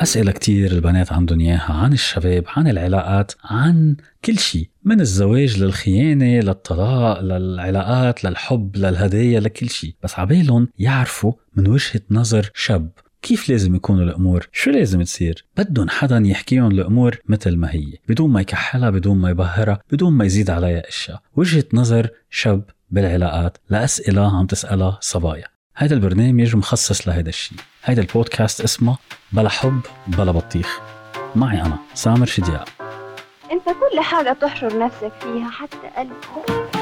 أسئلة كتير البنات عندهم إياها عن الشباب عن العلاقات عن كل شيء من الزواج للخيانة للطلاق للعلاقات للحب للهدايا لكل شيء بس عبالهم يعرفوا من وجهة نظر شاب كيف لازم يكونوا الأمور؟ شو لازم تصير؟ بدهم حدا يحكيهم الأمور مثل ما هي، بدون ما يكحلها، بدون ما يبهرها، بدون ما يزيد عليها أشياء، وجهة نظر شاب بالعلاقات لأسئلة عم تسألها صبايا. هذا البرنامج مخصص لهذا الشيء، هذا البودكاست اسمه بلا حب بلا بطيخ. معي أنا سامر شدياء. أنت كل حاجة تحشر نفسك فيها حتى قلبك